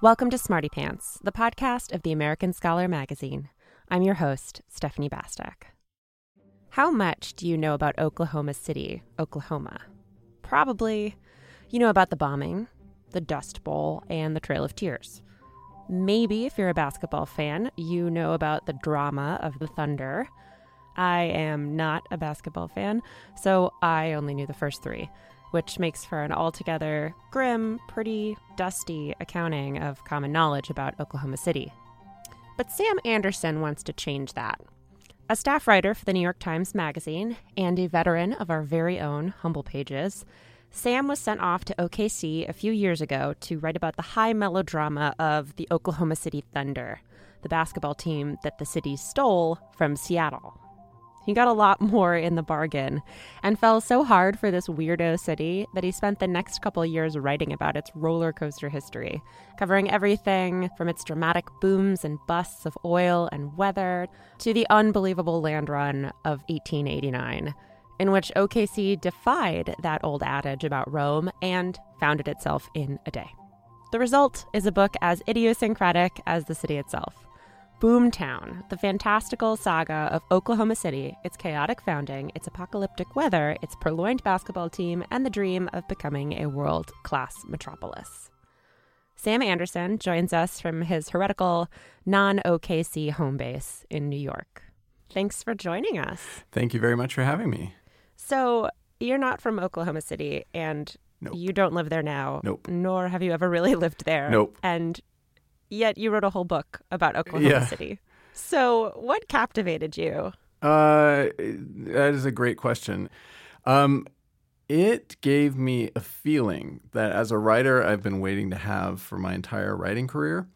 Welcome to Smarty Pants, the podcast of the American Scholar magazine. I'm your host, Stephanie Bastek. How much do you know about Oklahoma City, Oklahoma? Probably you know about the bombing, the Dust Bowl, and the Trail of Tears. Maybe if you're a basketball fan, you know about the drama of the Thunder. I am not a basketball fan, so I only knew the first three which makes for an altogether grim, pretty dusty accounting of common knowledge about Oklahoma City. But Sam Anderson wants to change that. A staff writer for the New York Times Magazine and a veteran of our very own Humble Pages, Sam was sent off to OKC a few years ago to write about the high melodrama of the Oklahoma City Thunder, the basketball team that the city stole from Seattle. He got a lot more in the bargain and fell so hard for this weirdo city that he spent the next couple years writing about its roller coaster history, covering everything from its dramatic booms and busts of oil and weather to the unbelievable land run of 1889, in which OKC defied that old adage about Rome and founded itself in a day. The result is a book as idiosyncratic as the city itself. Boomtown, the fantastical saga of Oklahoma City, its chaotic founding, its apocalyptic weather, its purloined basketball team, and the dream of becoming a world class metropolis. Sam Anderson joins us from his heretical non OKC home base in New York. Thanks for joining us. Thank you very much for having me. So, you're not from Oklahoma City and Nope. you don't live there now. Nope. Nor have you ever really lived there. Nope. And yet you wrote a whole book about Oklahoma Yeah. City. So, what captivated you? Uh, that is a great question. Um, it gave me a feeling that as a writer, I've been waiting to have for my entire writing career.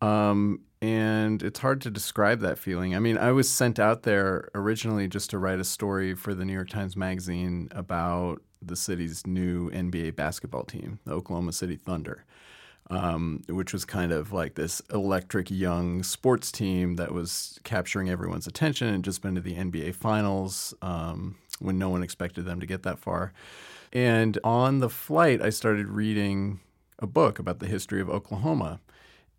Um, and it's hard to describe that feeling. I mean, I was sent out there originally just to write a story for the New York Times Magazine about the city's new NBA basketball team, the Oklahoma City Thunder. Um, which was kind of like this electric young sports team that was capturing everyone's attention and just been to the NBA Finals um, when no one expected them to get that far. And on the flight, I started reading a book about the history of Oklahoma.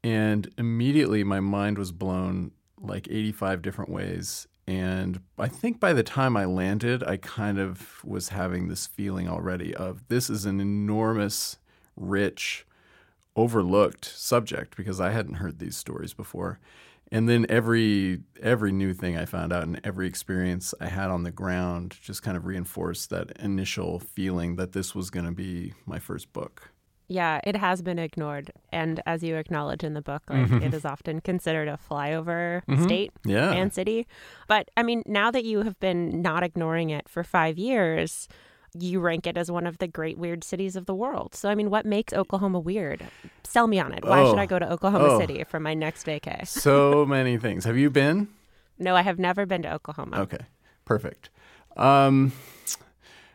And immediately my mind was blown like 85 different ways. And I think by the time I landed, I kind of was having this feeling already of this is an enormous, rich, overlooked subject because I hadn't heard these stories before. And then every every new thing I found out and every experience I had on the ground just kind of reinforced that initial feeling that this was going to be my first book. Yeah, it has been ignored. And as you acknowledge in the book, like mm-hmm. it is often considered a flyover mm-hmm. state Yeah. and city. But I mean, now that you have been not ignoring it for five years, you rank it as one of the great weird cities of the world. So, I mean, what makes Oklahoma weird? Sell me on it. Why should Oh. I go to Oklahoma Oh. City for my next vacay? so many things. Have you been? No, I have never been to Oklahoma. Okay, perfect. Um,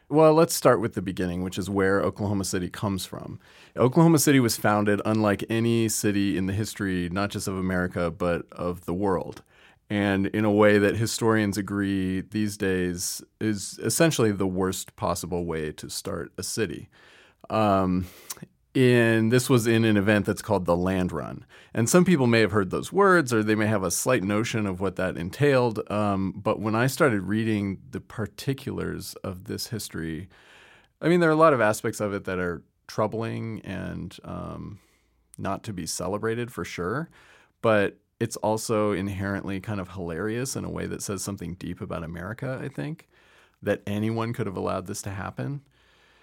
well, let's start with the beginning, which is where Oklahoma City comes from. Oklahoma City was founded unlike any city in the history, not just of America, but of the world. And in a way that historians agree these days is essentially the worst possible way to start a city. Um, in this was in an event that's called the Land Run, and some people may have heard those words, or they may have a slight notion of what that entailed. Um, but when I started reading the particulars of this history, I mean, there are a lot of aspects of it that are troubling and um, not to be celebrated for sure, but it's also inherently kind of hilarious in a way that says something deep about America. I think that anyone could have allowed this to happen.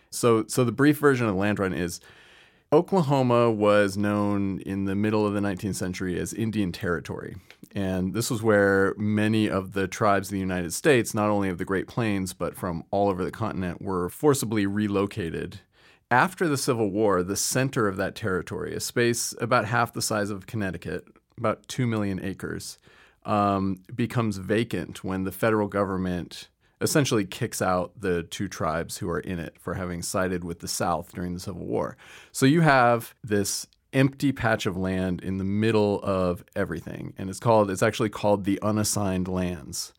So, so the brief version of the Land Run is Oklahoma was known in the middle of the 19th century as Indian Territory. And this was where many of the tribes of the United States, not only of the Great Plains, but from all over the continent, were forcibly relocated. After the Civil War, the center of that territory, a space about half the size of Connecticut, about 2 million acres, um, becomes vacant when the federal government essentially kicks out the two tribes who are in it for having sided with the South during the Civil War. So you have this empty patch of land in the middle of everything, and it's called it's actually called the unassigned lands.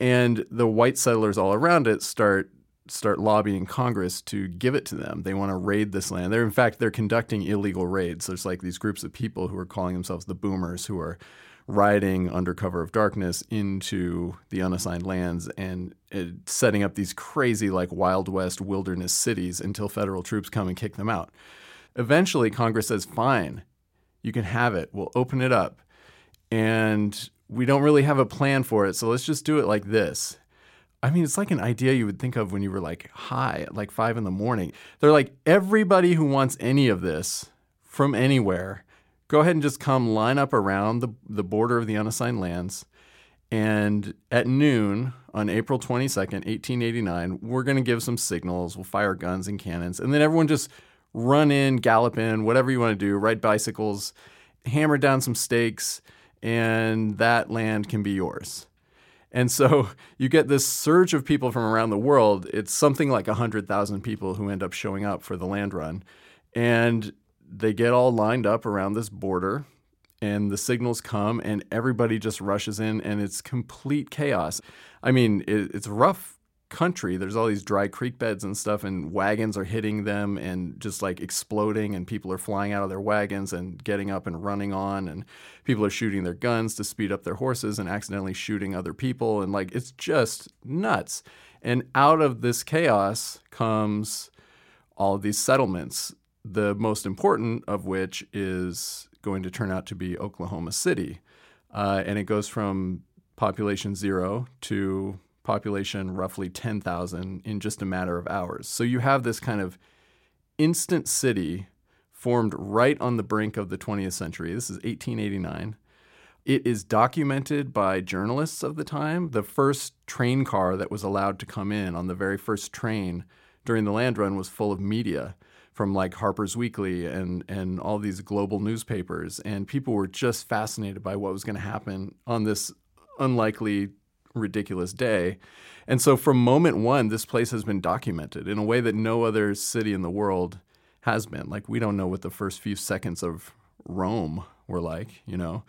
And the white settlers all around it start start lobbying Congress to give it to them. They want to raid this land. They're in fact they're conducting illegal raids. There's like these groups of people who are calling themselves the boomers who are riding under cover of darkness into the unassigned lands and uh, setting up these crazy, like Wild West wilderness cities until federal troops come and kick them out. Eventually, Congress says, fine, you can have it. We'll open it up. And we don't really have a plan for it, so let's just do it like this. I mean, it's like an idea you would think of when you were like high at like five in the morning. They're like, everybody who wants any of this from anywhere go ahead and just come line up around the, the border of the unassigned lands. And at noon on April 22nd, 1889, we're going to give some signals. We'll fire guns and cannons. And then everyone just run in, gallop in, whatever you want to do, ride bicycles, hammer down some stakes, and that land can be yours. And so you get this surge of people from around the world. It's something like 100,000 people who end up showing up for the land run. And they get all lined up around this border and the signals come and everybody just rushes in and it's complete chaos. I mean, it, it's rough country. There's all these dry creek beds and stuff, and wagons are hitting them and just like exploding, and people are flying out of their wagons and getting up and running on, and people are shooting their guns to speed up their horses and accidentally shooting other people, and like it's just nuts. And out of this chaos comes all these settlements the most important of which is going to turn out to be Oklahoma City. Uh, and it goes from population zero to population roughly 10,000 in just a matter of hours. So you have this kind of instant city formed right on the brink of the 20th century. This is 1889. It is documented by journalists of the time. The first train car that was allowed to come in on the very first train during the land run was full of media from like Harper's Weekly and and all these global newspapers, and people were just fascinated by what was going to happen on this unlikely, ridiculous day. And so, from moment one, this place has been documented in a way that no other city in the world has been. Like we don't know what the first few seconds of Rome were like, you know.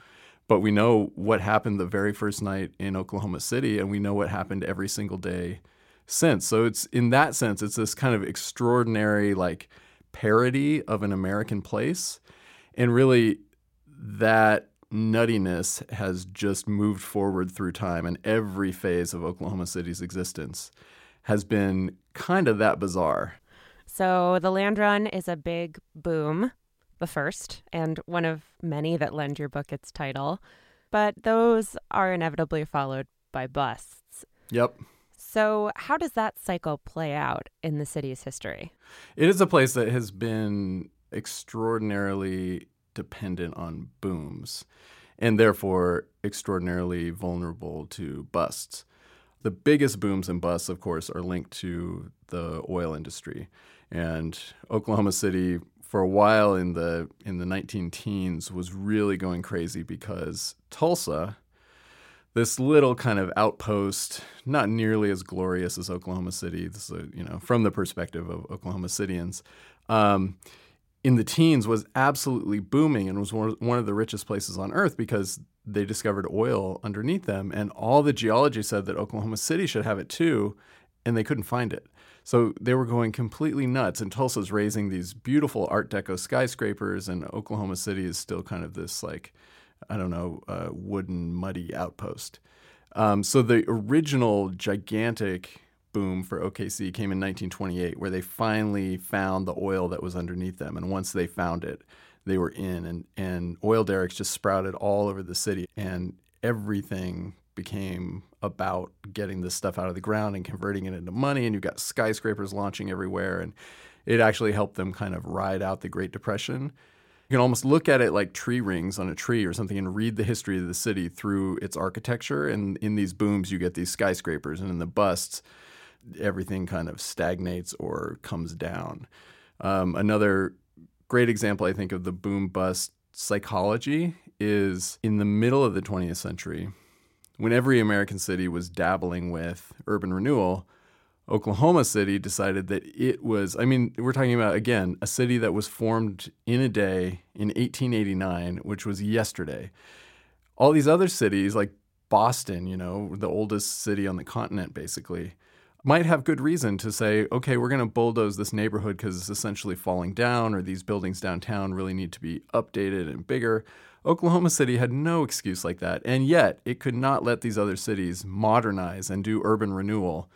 But we know what happened the very first night in Oklahoma City, and we know what happened every single day since. So it's in that sense, it's this kind of extraordinary, like parody of an American place. And really, that nuttiness has just moved forward through time, and every phase of Oklahoma City's existence has been kind of that bizarre. So, the land run is a big boom, the first, and one of many that lend your book its title. But those are inevitably followed by busts. Yep. So, how does that cycle play out in the city's history? It is a place that has been extraordinarily dependent on booms and therefore extraordinarily vulnerable to busts. The biggest booms and busts, of course, are linked to the oil industry. And Oklahoma City, for a while in the in the 19 teens, was really going crazy because Tulsa, this little kind of outpost, not nearly as glorious as Oklahoma City. This is, a, you know, from the perspective of Oklahoma Cityans, um, in the teens was absolutely booming and was one of the richest places on earth because they discovered oil underneath them, and all the geology said that Oklahoma City should have it too, and they couldn't find it. So they were going completely nuts, and Tulsa's raising these beautiful Art Deco skyscrapers, and Oklahoma City is still kind of this like, I don't know, uh, wooden muddy outpost. Um, so the original gigantic boom for OKC came in 1928, where they finally found the oil that was underneath them, and once they found it, they were in, and and oil derricks just sprouted all over the city, and everything became about getting this stuff out of the ground and converting it into money. And you've got skyscrapers launching everywhere. And it actually helped them kind of ride out the Great Depression. You can almost look at it like tree rings on a tree or something and read the history of the city through its architecture. And in these booms, you get these skyscrapers. And in the busts, everything kind of stagnates or comes down. Um, another great example, I think, of the boom bust psychology is in the middle of the 20th century when every American city was dabbling with urban renewal, Oklahoma City decided that it was, I mean, we're talking about, again, a city that was formed in a day in 1889, which was yesterday. All these other cities, like Boston, you know, the oldest city on the continent, basically, might have good reason to say, okay, we're going to bulldoze this neighborhood because it's essentially falling down, or these buildings downtown really need to be updated and bigger. Oklahoma City had no excuse like that, and yet it could not let these other cities modernize and do urban renewal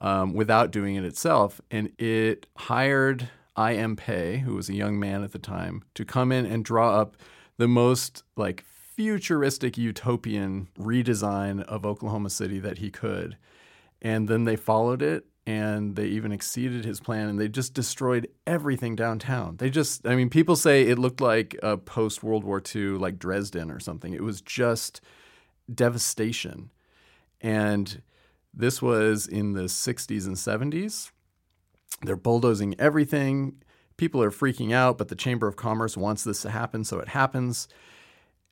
um, without doing it itself. And it hired I.M. Pei, who was a young man at the time, to come in and draw up the most like futuristic utopian redesign of Oklahoma City that he could. And then they followed it and they even exceeded his plan and they just destroyed everything downtown. They just, I mean, people say it looked like a post World War II, like Dresden or something. It was just devastation. And this was in the 60s and 70s. They're bulldozing everything. People are freaking out, but the Chamber of Commerce wants this to happen, so it happens.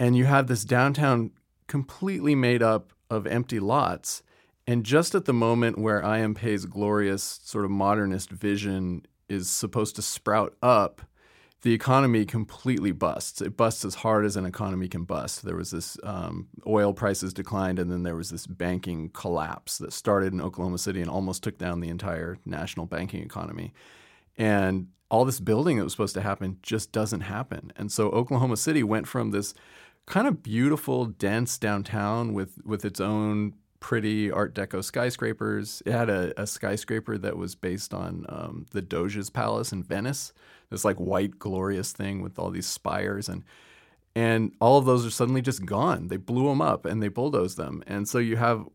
And you have this downtown completely made up of empty lots and just at the moment where I.M. Pei's glorious sort of modernist vision is supposed to sprout up, the economy completely busts. It busts as hard as an economy can bust. There was this um, oil prices declined, and then there was this banking collapse that started in Oklahoma City and almost took down the entire national banking economy. And all this building that was supposed to happen just doesn't happen. And so Oklahoma City went from this kind of beautiful, dense downtown with with its own pretty Art Deco skyscrapers. It had a, a skyscraper that was based on um, the Doge's Palace in Venice. This like white glorious thing with all these spires and and all of those are suddenly just gone. They blew them up and they bulldozed them. And so you have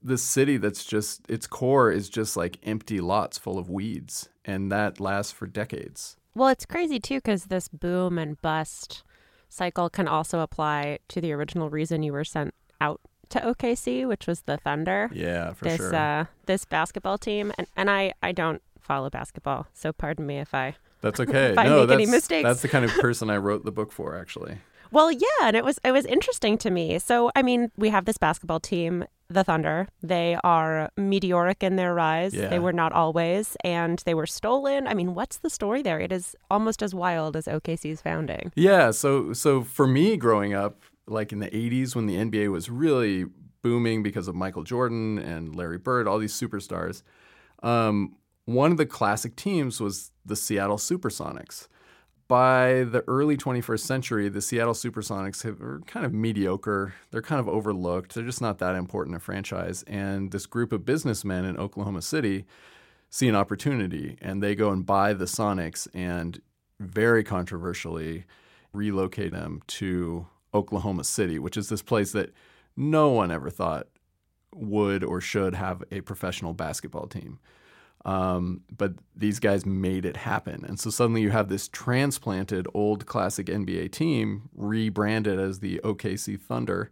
this city that's just its core is just like empty lots full of weeds and that lasts for decades. Well, it's crazy too cuz this boom and bust cycle can also apply to the original reason you were sent out to OKC, which was the Thunder. Yeah, for this, sure. Uh, this basketball team, and and I I don't follow basketball, so pardon me if I. That's okay. if I no, make that's, any mistakes. That's the kind of person I wrote the book for, actually. Well, yeah, and it was it was interesting to me. So, I mean, we have this basketball team, the Thunder. They are meteoric in their rise. Yeah. They were not always, and they were stolen. I mean, what's the story there? It is almost as wild as OKC's founding. Yeah, so so for me growing up, like in the 80s when the NBA was really booming because of Michael Jordan and Larry Bird, all these superstars. Um, one of the classic teams was the Seattle Supersonics. By the early 21st century, the Seattle Supersonics are kind of mediocre. They're kind of overlooked. They're just not that important a franchise. And this group of businessmen in Oklahoma City see an opportunity and they go and buy the Sonics and very controversially relocate them to Oklahoma City, which is this place that no one ever thought would or should have a professional basketball team. Um, but these guys made it happen. And so suddenly you have this transplanted old classic NBA team rebranded as the OKC Thunder.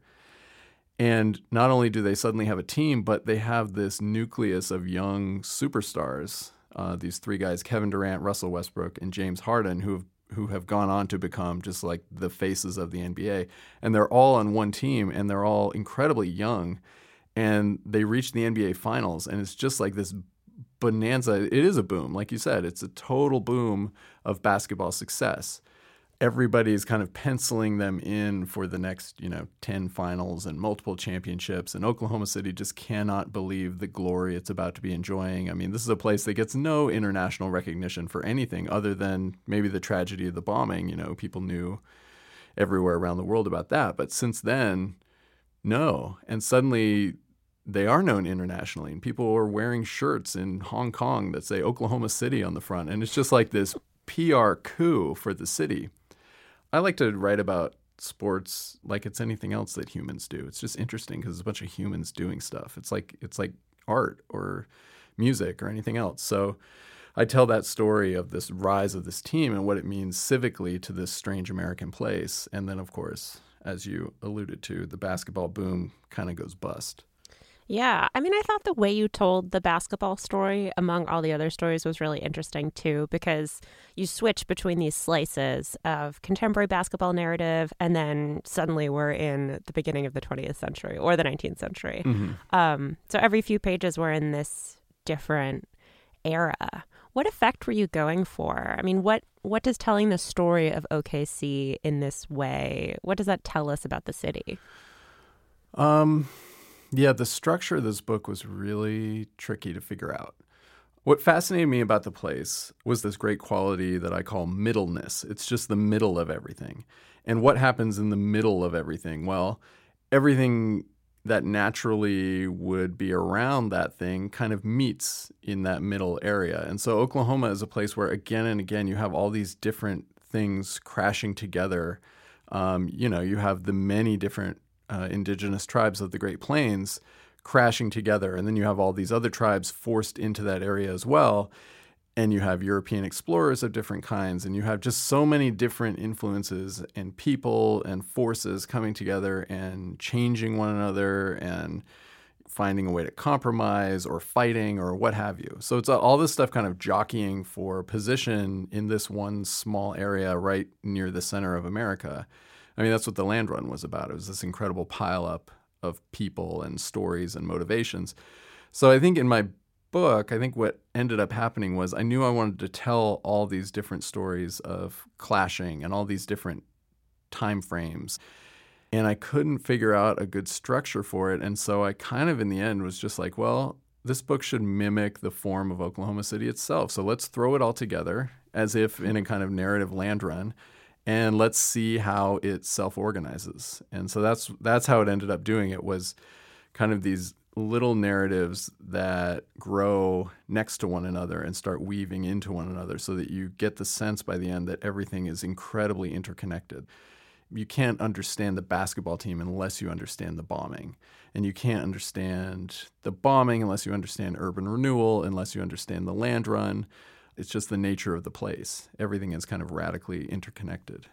And not only do they suddenly have a team, but they have this nucleus of young superstars. Uh, these three guys, Kevin Durant, Russell Westbrook, and James Harden, who have who have gone on to become just like the faces of the NBA. And they're all on one team and they're all incredibly young. And they reach the NBA finals. And it's just like this bonanza. It is a boom. Like you said, it's a total boom of basketball success. Everybody's kind of penciling them in for the next, you know, 10 finals and multiple championships. And Oklahoma City just cannot believe the glory it's about to be enjoying. I mean, this is a place that gets no international recognition for anything other than maybe the tragedy of the bombing. You know, people knew everywhere around the world about that. But since then, no. And suddenly they are known internationally, and people are wearing shirts in Hong Kong that say Oklahoma City on the front. And it's just like this PR coup for the city. I like to write about sports like it's anything else that humans do. It's just interesting because it's a bunch of humans doing stuff. It's like it's like art or music or anything else. So I tell that story of this rise of this team and what it means civically to this strange American place. And then, of course, as you alluded to, the basketball boom kind of goes bust. Yeah. I mean, I thought the way you told the basketball story among all the other stories was really interesting too, because you switch between these slices of contemporary basketball narrative, and then suddenly we're in the beginning of the 20th century or the 19th century. Mm-hmm. Um, so every few pages we're in this different era. What effect were you going for? I mean, what what does telling the story of OKC in this way? What does that tell us about the city? Um yeah, the structure of this book was really tricky to figure out. What fascinated me about the place was this great quality that I call middleness. It's just the middle of everything. And what happens in the middle of everything? Well, everything that naturally would be around that thing kind of meets in that middle area. And so Oklahoma is a place where again and again you have all these different things crashing together. Um, you know, you have the many different uh, indigenous tribes of the Great Plains crashing together. And then you have all these other tribes forced into that area as well. And you have European explorers of different kinds. And you have just so many different influences and people and forces coming together and changing one another and finding a way to compromise or fighting or what have you. So it's all this stuff kind of jockeying for position in this one small area right near the center of America. I mean, that's what the land run was about. It was this incredible pileup of people and stories and motivations. So I think in my book, I think what ended up happening was I knew I wanted to tell all these different stories of clashing and all these different time frames. And I couldn't figure out a good structure for it. And so I kind of, in the end, was just like, well, this book should mimic the form of Oklahoma City itself. So let's throw it all together as if in a kind of narrative land run and let's see how it self-organizes. And so that's that's how it ended up doing it was kind of these little narratives that grow next to one another and start weaving into one another so that you get the sense by the end that everything is incredibly interconnected. You can't understand the basketball team unless you understand the bombing. And you can't understand the bombing unless you understand urban renewal, unless you understand the land run, it's just the nature of the place. Everything is kind of radically interconnected.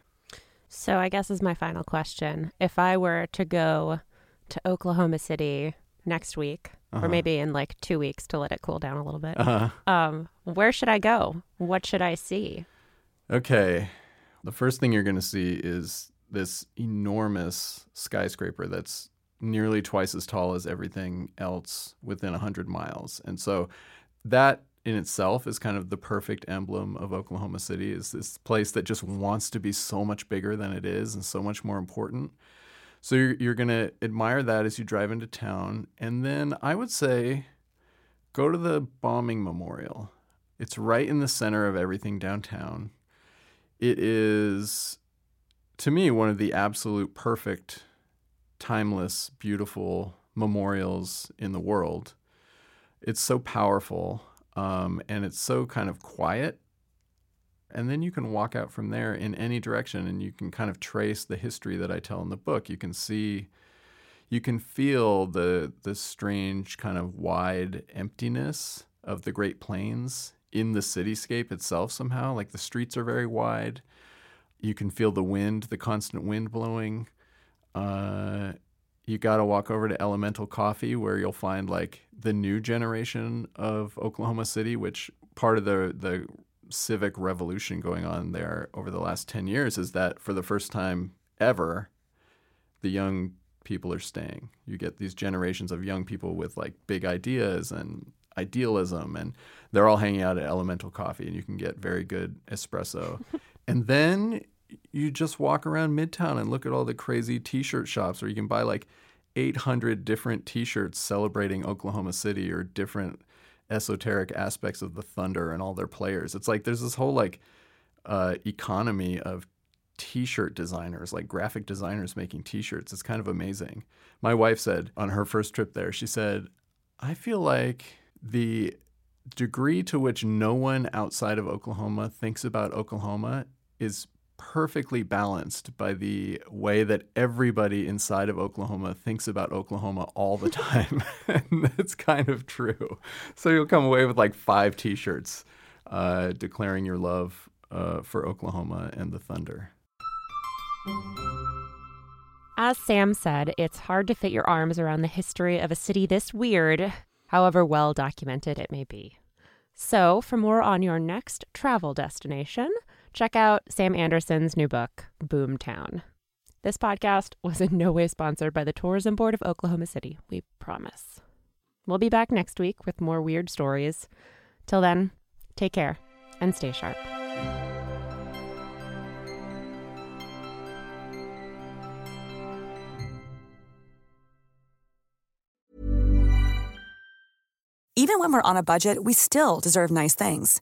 So, I guess is my final question. If I were to go to Oklahoma City next week, uh-huh. or maybe in like two weeks to let it cool down a little bit, uh-huh. um, where should I go? What should I see? Okay. The first thing you're going to see is this enormous skyscraper that's nearly twice as tall as everything else within 100 miles. And so that in itself is kind of the perfect emblem of Oklahoma City is this place that just wants to be so much bigger than it is and so much more important. So you're, you're going to admire that as you drive into town. And then I would say go to the bombing memorial. It's right in the center of everything downtown. It is, to me, one of the absolute perfect, timeless, beautiful memorials in the world. It's so powerful um, and it's so kind of quiet. And then you can walk out from there in any direction and you can kind of trace the history that I tell in the book. You can see, you can feel the, the strange kind of wide emptiness of the Great Plains in the cityscape itself somehow. Like the streets are very wide. You can feel the wind, the constant wind blowing. Uh, you got to walk over to Elemental Coffee where you'll find like the new generation of Oklahoma City, which part of the the civic revolution going on there over the last 10 years is that for the first time ever the young people are staying. You get these generations of young people with like big ideas and idealism and they're all hanging out at Elemental Coffee and you can get very good espresso. and then you just walk around Midtown and look at all the crazy T-shirt shops where you can buy like 800 different T-shirts celebrating Oklahoma City or different esoteric aspects of the Thunder and all their players. It's like there's this whole like uh, economy of t-shirt designers, like graphic designers making t-shirts. It's kind of amazing. My wife said on her first trip there, she said, "I feel like the degree to which no one outside of Oklahoma thinks about Oklahoma is perfectly balanced by the way that everybody inside of Oklahoma thinks about Oklahoma all the time. and that's kind of true. So you'll come away with like five t shirts uh, declaring your love uh, for Oklahoma and the Thunder. As Sam said, it's hard to fit your arms around the history of a city this weird, however well documented it may be. So, for more on your next travel destination, check out Sam Anderson's new book, Boomtown. This podcast was in no way sponsored by the Tourism Board of Oklahoma City, we promise. We'll be back next week with more weird stories. Till then, take care and stay sharp. Even when we're on a budget, we still deserve nice things.